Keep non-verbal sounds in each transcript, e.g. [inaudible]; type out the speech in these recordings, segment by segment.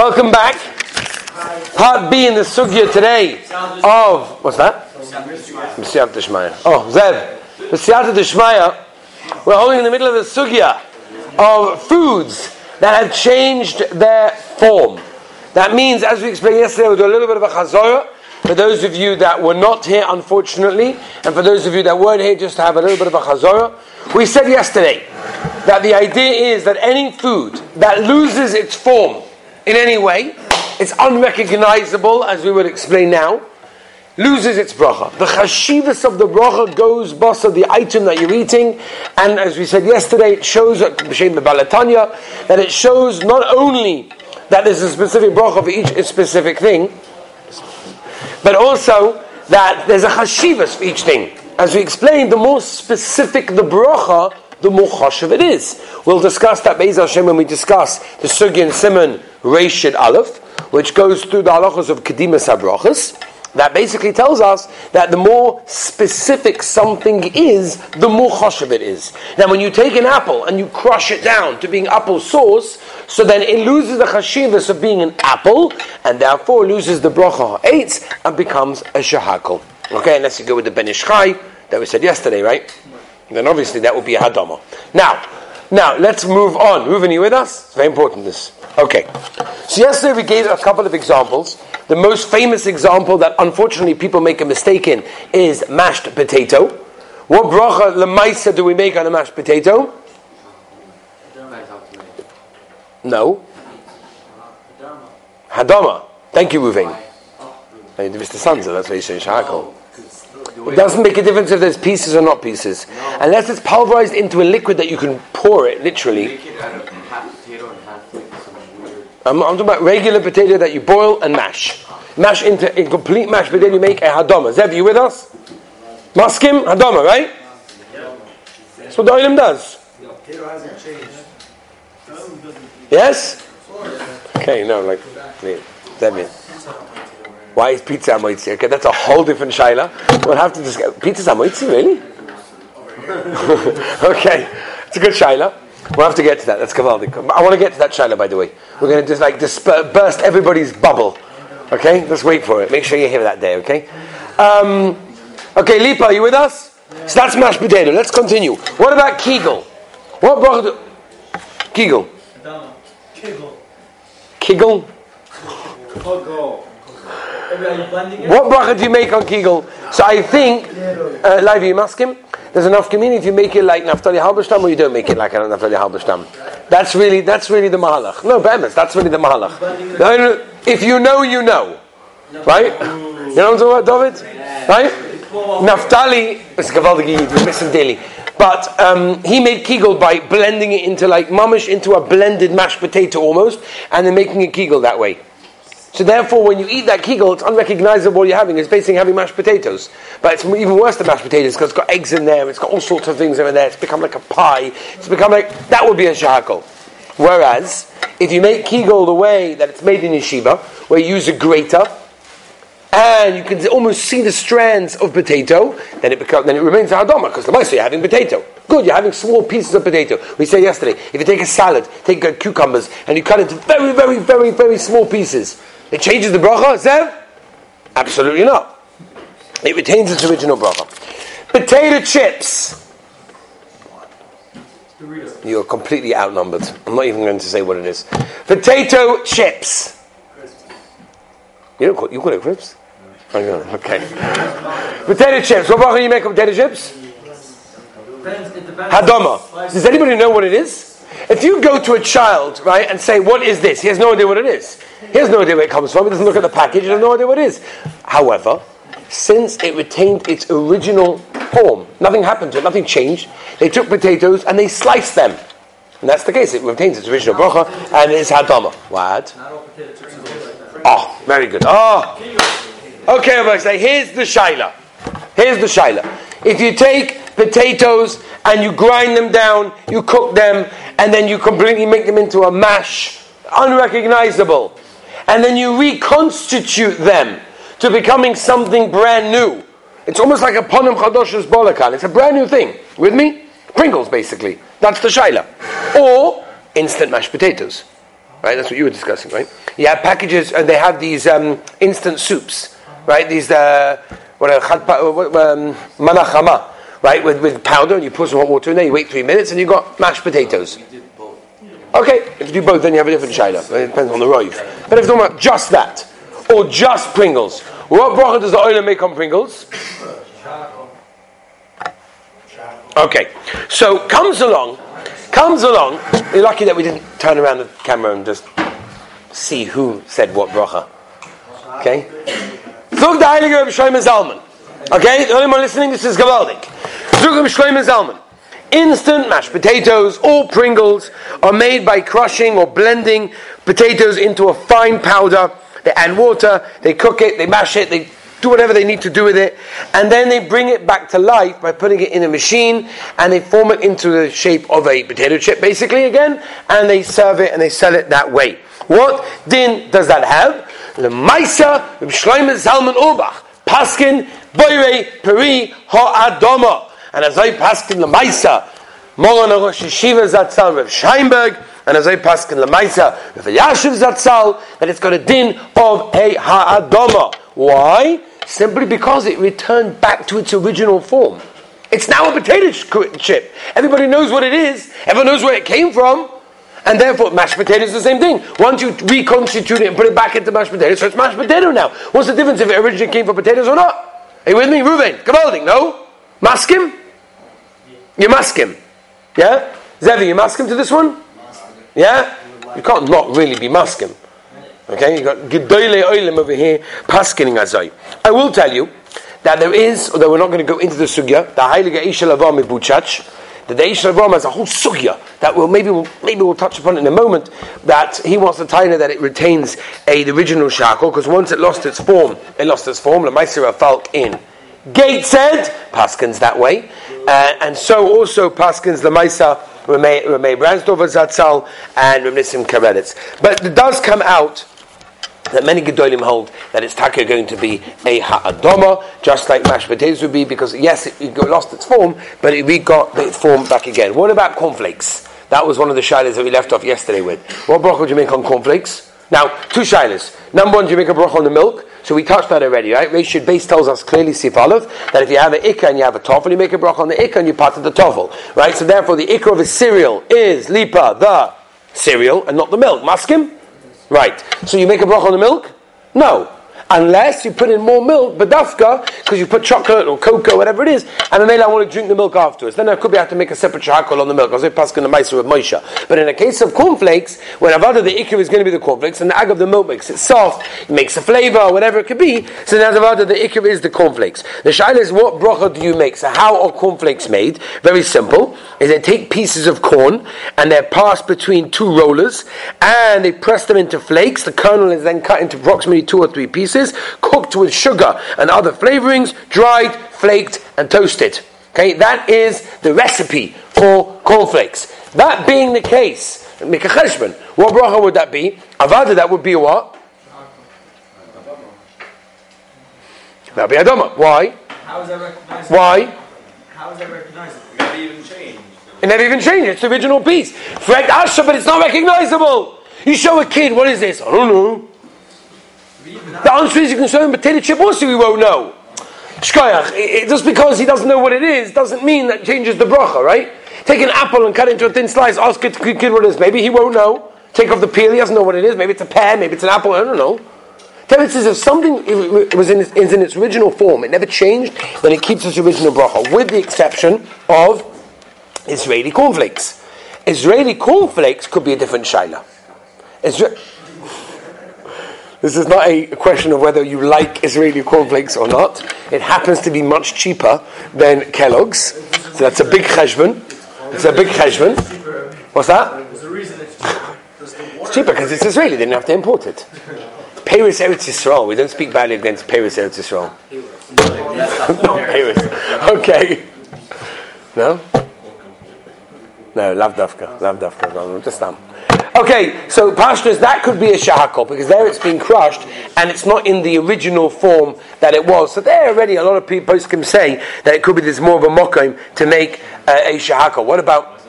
Welcome back. Part B in the sugya today of what's that? Messiah Deshmaya. Oh, Zev. Messiah Deshmaya. We're holding in the middle of the sugya of foods that have changed their form. That means, as we explained yesterday, we'll do a little bit of a chazorah. For those of you that were not here, unfortunately, and for those of you that weren't here, just to have a little bit of a chazorah. We said yesterday that the idea is that any food that loses its form in any way, it's unrecognizable, as we will explain now, loses its bracha. The chashivas of the bracha goes basa the item that you're eating, and as we said yesterday, it shows b'shem the Baal HaTanya that it shows not only that there's a specific bracha for each specific thing, but also that there's a chashivas for each thing. As we explained, the more specific the bracha, the more chashiv it is. We'll discuss that Be'ez Hashem when we discuss the Sugi and Simon Reishid Aleph, which goes through the halachas of Kedimas HaBrachas. That basically tells us that the more specific something is, the more chashiv it is. Now, when you take an apple and you crush it down to being apple sauce, so then it loses the chashivas of being an apple, and therefore loses the bracha ha'etz and becomes a shahakal. Okay, unless you go with the Ben Ish Chai that we said yesterday, right? Then obviously that would be a hadama. Now, now let's move on. Moving you with us? It's very important. This. Okay. So yesterday we gave a couple of examples. The most famous example that unfortunately people make a mistake in is mashed potato. What bracha lemaisa do we make on a mashed potato? No. Hadama. Thank you, Ruvain. Mr. Sanza, that's what you say, Shakal. It doesn't make a difference if there's pieces or not pieces. Unless it's pulverized into a liquid that you can pour it, literally. I'm, I'm talking about regular potato that you boil and mash. Mash into a complete mash, but then you make a hadama. Zev, you with us? Maskim, hadama, right? That's what the oilim does. Yes? Okay, no, like, Zev, why is pizza amoitzi? Okay, that's a whole different shaila. We'll have to discuss. Pizza amoitzi, really? [laughs] okay, it's a good shaila. We'll have to get to that. That's kavaldik. I want to get to that shaila, by the way. We're going to just like disper- burst everybody's bubble. Okay, let's wait for it. Make sure you're here that day. Okay. Um, okay, Lipa, are you with us? So that's mashed potato. Let's continue. What about kegel? What bracha? Kegel. Kegel. Kegel. What bracha do you make on Kegel? So I think, uh, live you ask him. There's enough community if you make it like Naftali Halberstam or you don't make it like Naftali Halberstam. That's really that's really the mahalach. No, Bemis, that's really the mahalach. If you know, you know, right? You know what I'm talking about, David? Right? Naftali, it's Gavaldig we're missing daily. But um, he made kegel by blending it into like mamish into a blended mashed potato almost, and then making a kegel that way. So therefore, when you eat that kegel, it's unrecognizable you're having. It's basically having mashed potatoes. But it's even worse than mashed potatoes because it's got eggs in there, it's got all sorts of things over there. It's become like a pie. It's become like, that would be a shahakol. Whereas, if you make kegel the way that it's made in yeshiva, where you use a grater, and you can almost see the strands of potato, then it becomes, then it remains a hadoma, because the most you're having potato. Good, you're having small pieces of potato. We said yesterday, if you take a salad, take cucumbers, and you cut it into very, very, very, very small pieces, it changes the bracha, Zev? Absolutely not. It retains its original bracha. Potato chips. You're completely outnumbered. I'm not even going to say what it is. Potato chips. You don't call, you call it crisps? Oh, okay. potato chips. What bracha do you make of potato chips? Hadama. Does anybody know what it is? If you go to a child, right, and say, What is this? He has no idea what it is. He has no idea where it comes from. He doesn't look at the package. He has no idea what it is. However, since it retained its original form, nothing happened to it, nothing changed. They took potatoes and they sliced them. And that's the case. It retains its original bracha and it's hadama. What? Oh, very good. Oh. Okay, I'm going to say, here's the shaila. Here's the shaila. If you take potatoes and you grind them down, you cook them, and then you completely make them into a mash, unrecognizable, and then you reconstitute them to becoming something brand new. It's almost like a ponim chadoshes bolakan. It's a brand new thing. With me? Pringles, basically. That's the shaila. Or instant mashed potatoes. right? That's what you were discussing, right? You have packages, and they have these um, instant soups, right? These uh, what are, um, manachama, right? With, with powder, and you put some hot water in there. You wait three minutes, and you have got mashed potatoes. Okay, if you do both, then you have a different shaila. It depends on the roiv. But if you're talking about just that, or just Pringles, what bracha does the oil make on Pringles? Okay, so comes along, comes along. You're lucky that we didn't turn around the camera and just see who said what bracha. Okay, Zug the Heilige Shlomo Zalman. Okay, the only one listening, this is Gavaldik. Zug Rabbi Shlomo Zalman. Instant mashed potatoes or Pringles are made by crushing or blending potatoes into a fine powder. They add water, they cook it, they mash it, they do whatever they need to do with it, and then they bring it back to life by putting it in a machine and they form it into the shape of a potato chip, basically, again, and they serve it and they sell it that way. What din does that have? The Maisa Shloimeh Zalman Auerbach, Paskin Boire Peri Ha'adoma. And as I paskin the Maisa, Moran Rosh Yeshiva Zatzal Rev Scheinberg, and as I paskin the Maisa, Rev Yashiv Zatzal, that it's got a din of a Ha'adoma. Why? Simply because it returned back to its original form. It's now a potato chip. Everybody knows what it is. Everyone knows where it came from. And therefore, mashed potatoes is the same thing. Once you reconstitute it and put it back into mashed potatoes, so it's mashed potato now. What's the difference if it originally came from potatoes or not? Are you with me? Ruvain, Gavaldik, no? Maskim? You maskim. Yeah? Zevi, you maskim to this one? Yeah? You can't not really be maskim. Okay, you got Gedoyle Oilim over here, paskining azay. I will tell you that there is, although we're not going to go into the sugya, the Heilige Ishel Avam Buchach, the Ishel Avam has a whole sugya that we'll, maybe, we'll, maybe we'll touch upon in a moment, that he wants to tell you that it retains a, the original shackle, because once it lost its form, it lost its form, the Maisira Falk in. Gateshead, Paskins that way, uh, and so also Paskins the Maisa Ramey Bransdorfer Zatzal and Remnissim Karelitz. But it does come out that many Gedolim hold that it's taka going to be a ha'adoma, just like mashed potatoes would be, because yes, it, it lost its form, but it got its form back again. What about cornflakes? That was one of the shilas that we left off yesterday with. What bracha do you make on cornflakes? Now, two shilas. Number one, do you make a bracha on the milk? So we touched that already, right? Rashid base tells us clearly, Sif that if you have an ikka and you have a toffel, you make a bracha on the ikka and you part of the toffel, right? So therefore, the ikka of a cereal is lipa, the cereal, and not the milk. Maskim? Right. So you make a bracha on the milk? No unless you put in more milk, badafka, because you put chocolate or cocoa, whatever it is, and then I want to drink the milk afterwards. Then I could be have to make a separate shahakol on the milk. I was passing the meiser with Moshe. But in a case of cornflakes, when avada the ikir is going to be the cornflakes, and the ag of the milk makes it soft, it makes a flavor, whatever it could be. So now avada the ikir is the cornflakes. The shaila is what bracha do you make? So how are cornflakes made? Very simple. Is they take pieces of corn and they're passed between two rollers, and they press them into flakes. The kernel is then cut into approximately two or three pieces cooked with sugar and other flavorings, dried, flaked, and toasted. Okay, that is the recipe for cornflakes. That being the case, make a cheshbon. What bracha would that be? Avada, that would be what? That would be Adama. Why? How is that recognized? Why? How is that recognized? It never even changed. It never even changed. It's the original piece. Fred Asha, but it's not recognizable. You show a kid, what is this? I don't know. The answer is you can show him potato chip also he won't know. Shkoyach, just because he doesn't know what it is doesn't mean that changes the bracha, right? Take an apple and cut it into a thin slice, ask it kid what it is. Maybe he won't know. Take off the peel, he doesn't know what it is. Maybe it's a pear, maybe it's an apple, I don't know. David says if something was in is in its original form, it never changed, then it keeps its original bracha, with the exception of Israeli cornflakes. Israeli cornflakes could be a different shaila. Isra- this is not a question of whether you like Israeli cornflakes or not. It happens to be much cheaper than Kellogg's. So that's a big cheshbon. It's a big cheshbon. What's that? [laughs] It's cheaper because it's Israeli. They didn't have to import it. [laughs] Paris Eretz Yisrael. We don't speak badly against Paris Eretz Yisrael. no, Paris. [laughs] Okay. No? No, lav dafka. Lav dafka. No, just um. Okay, so pashtas, that could be a shahakol, because there it's been crushed, and it's not in the original form that it was. So there already, a lot of people can say that it could be there's more of a mokim to make uh, a shahakol. What about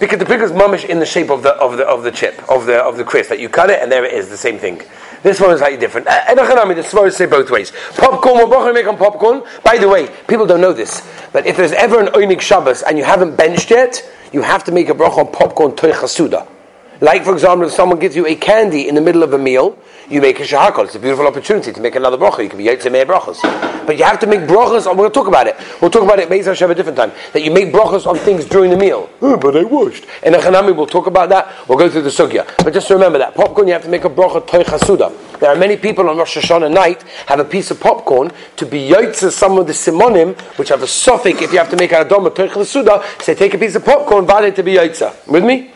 Because the pickle is mamish in the shape of the of the of the chip of the of the crisp that you cut it and there it is, the same thing. This one is slightly different. And the Svaros say both ways. Popcorn, we're make on popcorn. By the way, people don't know this, but if there's ever an Oinig Shabbos and you haven't benched yet, you have to make a bracha on popcorn toichasuda. Like, for example, if someone gives you a candy in the middle of a meal, you make a shahakol. It's a beautiful opportunity to make another bracha. You can be yaitze mei brachas. But you have to make brachas, we're going to talk about it. We'll talk about it, Beis Hashem, a different time. That you make brachas on things during the meal. [laughs] Oh, but I washed. And the Chanami, we'll talk about that. We'll go through the sugya. But just remember that. Popcorn, you have to make a bracha toy chasuda. There are many people on Rosh Hashanah night have a piece of popcorn to be yaitze some of the simonim, which have a suffix if you have to make a adoma toy chasuda, say take a piece of popcorn, valid to be yaitze. With me?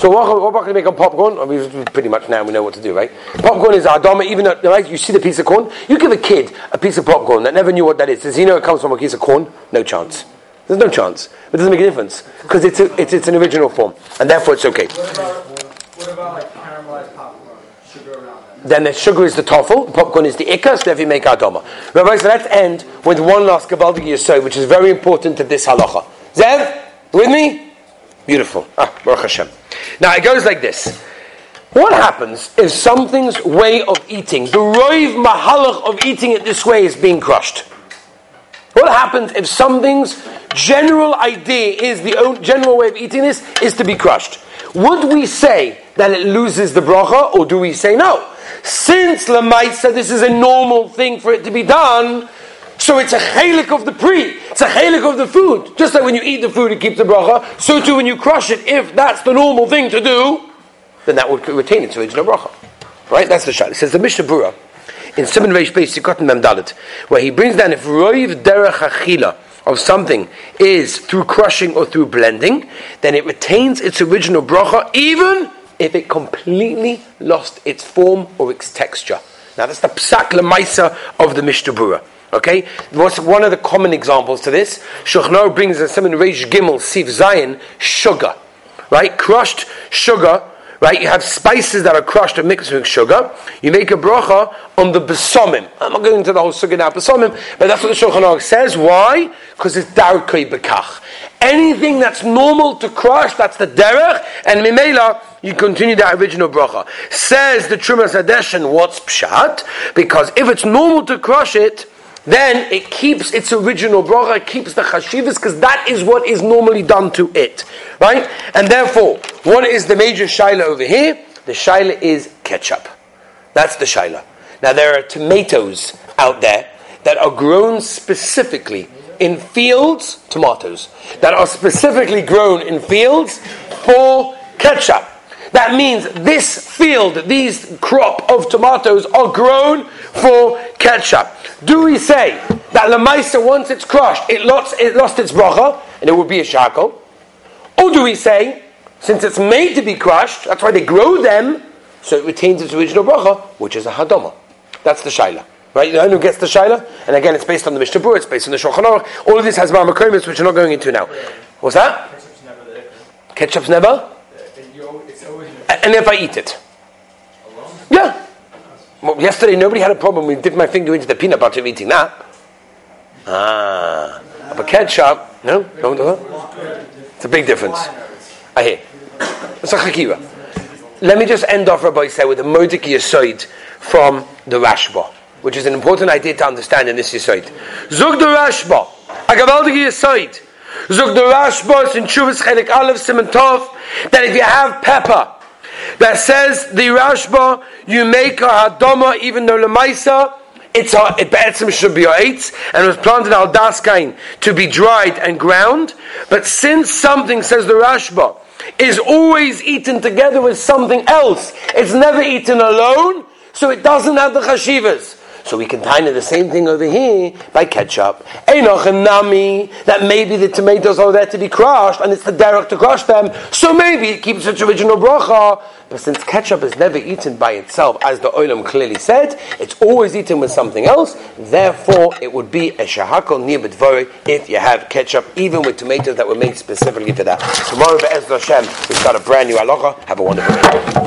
So what, what to make on popcorn, I mean, pretty much now we know what to do, right? Popcorn is adama, even though right, you see the piece of corn, you give a kid a piece of popcorn that never knew what that is. Does he know it comes from a piece of corn? No chance. There's no chance. It doesn't make a difference because it's, a, it's, it's an original form, and therefore it's okay. What about, what about like caramelized popcorn? Sugar around that? Then the sugar is the toffel, popcorn is the ikka, so therefore you make adama. Rabbi, so let's end with one last Gabaldig Yisod, which is very important to this halacha. Zev, with me? Beautiful. Ah, Baruch Hashem. Now it goes like this. What happens if something's way of eating, the roiv mahalach of eating it this way is being crushed? What happens if something's general idea is the general way of eating this is to be crushed? Would we say that it loses the bracha, or do we say no? Since Lamaisa, this is a normal thing for it to be done, so it's a chalik of the pre. It's a chalik of the food. Just like when you eat the food, it keeps the bracha. So too when you crush it, if that's the normal thing to do, then that would retain its original bracha. Right? That's the shot. It says the Mishnah Berurah in Simon Reish Beis Sikot where he brings down if roiv derech achila of something is through crushing or through blending, then it retains its original bracha even if it completely lost its form or its texture. Now that's the psak of the Mishnah Berurah. Okay, what's one of the common examples to this? Shulchan brings a seven Reish Gimel Sif Zion sugar, right? Crushed sugar, right? You have spices that are crushed and mixed with sugar. You make a bracha on the besomim. I'm not going into the whole sugar now, besomim, but that's what the Shulchan says. Why? Because it's darkei bekach. Anything that's normal to crush, that's the derech, and mimela, you continue that original bracha. Says the Trumas Hadeshin, what's pshat? Because if it's normal to crush it, then it keeps its original bracha, it keeps the chashivas, because that is what is normally done to it. Right? And therefore, what is the major shaila over here? The shaila is ketchup. That's the shaila. Now, there are tomatoes out there that are grown specifically in fields, tomatoes, that are specifically grown in fields for ketchup. That means this field, these crop of tomatoes are grown for ketchup. Do we say that Lamaisa, once it's crushed, it lost, it lost its bracha, and it would be a shackle? Or do we say, since it's made to be crushed, that's why they grow them, so it retains its original bracha, which is a hadoma. That's the shaila. Right? You know who gets the shaila? And again, it's based on the Mishnah it's based on the Shulchan Aruch. All of this has Ma'amakomis, which we're not going into now. What's that? Ketchup's never there. Ketchup's never? And if I eat it? Yeah. Well, yesterday, nobody had a problem with dipping my finger into the peanut butter of eating that. Ah. But ketchup, no? Do that? It's a big difference. I hear. It's a chakiva. Let me just end off, Rabbi say, with a modik yesod from the Rashba, which is an important idea to understand in this yesod. Zug the Rashba, a gavaldig yesod. Zug the Rashba in Chuvas Chelik Aleph Simon Tov, that if you have pepper, that says the Rashba, you make a hadoma even though lemaisa, it's a, it be'etzim should be eitz, and was planted al daskain to be dried and ground. But since something, says the Rashba, is always eaten together with something else, it's never eaten alone, so it doesn't have the chashivas. So we can tie the same thing over here by ketchup. Enoch and Nami, that maybe the tomatoes are there to be crushed, and it's the derech to crush them, so maybe it keeps its original bracha. But since ketchup is never eaten by itself, as the oilam clearly said, it's always eaten with something else, therefore it would be a shahakol nir if you have ketchup, even with tomatoes that were made specifically for that. Tomorrow, Be'ez Hashem, we start a brand new halacha. Have a wonderful day.